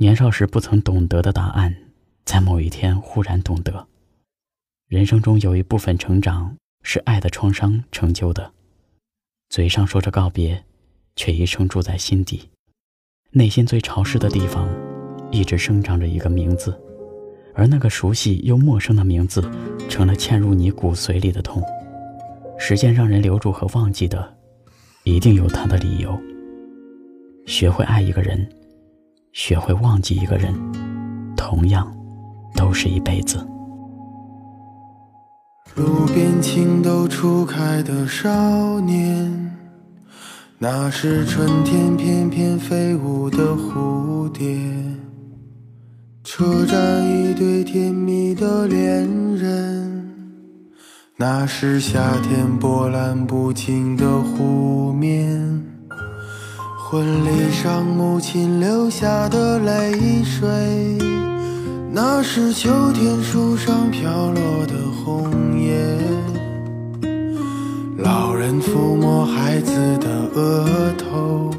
年少时不曾懂得的答案，在某一天忽然懂得。人生中有一部分成长是爱的创伤成就的，嘴上说着告别，却一生住在心底。内心最潮湿的地方，一直生长着一个名字，而那个熟悉又陌生的名字，成了嵌入你骨髓里的痛。时间让人留住和忘记的，一定有它的理由。学会爱一个人。学会忘记一个人，同样都是一辈子。路边情窦初开的少年，那是春天翩翩飞舞的蝴蝶。车站一对甜蜜的恋人，那是夏天波澜不惊的湖。婚礼上，母亲流下的泪水，那是秋天树上飘落的红叶。老人抚摸孩子的额头，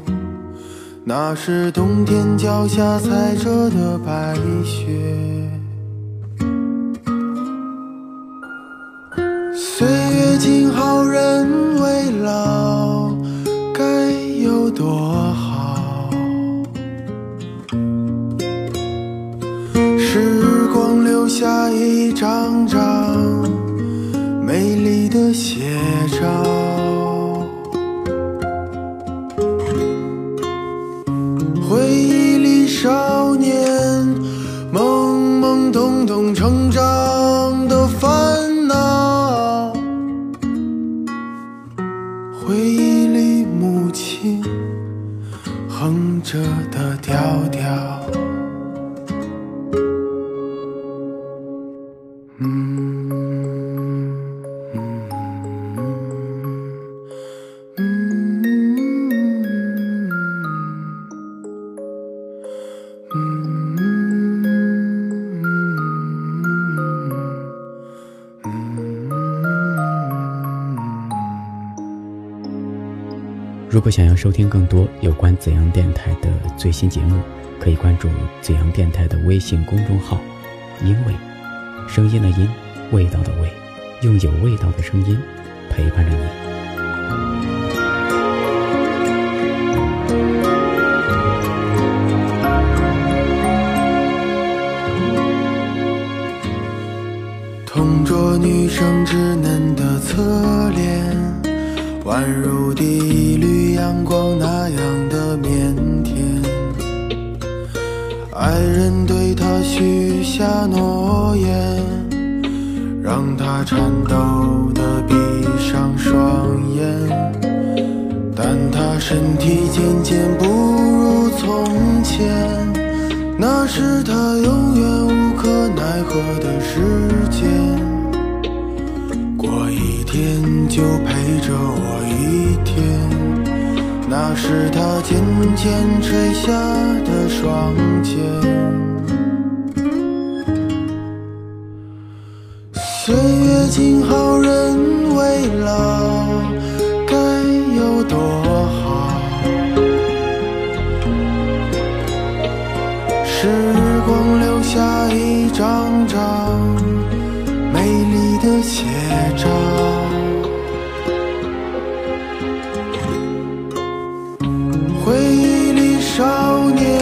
那是冬天脚下踩着的白雪。岁月静好，人未老。下一张张美丽的写照，回忆里少年懵懵懂懂成长的烦恼，回忆里母亲。哼着的调调，如果想要收听更多有关紫阳电台的最新节目，可以关注紫阳电台的微信公众号“因为”，声音的音，味道的味，用有味道的声音陪伴着你。女生稚嫩的侧脸。宛如第一缕阳光那样的腼腆，爱人对她许下诺言，让她颤抖的闭上双眼。但她身体渐渐不如从前，那是她永远无可奈何的时间。天就陪着我。一天，那是他渐渐垂下的双肩。岁月静好，人未老，该有多好？时光留下一张张美丽的写照。回忆里少年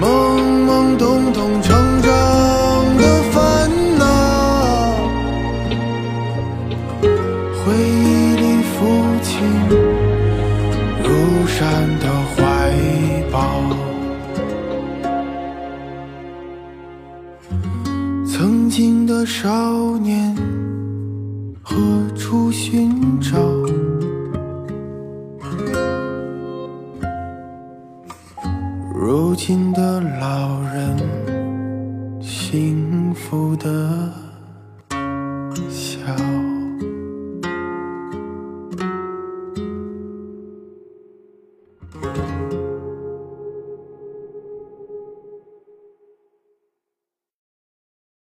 懵懵懂懂成长的烦恼回忆里父亲如山的怀抱曾经的少年何处寻找如今的老人，幸福的笑。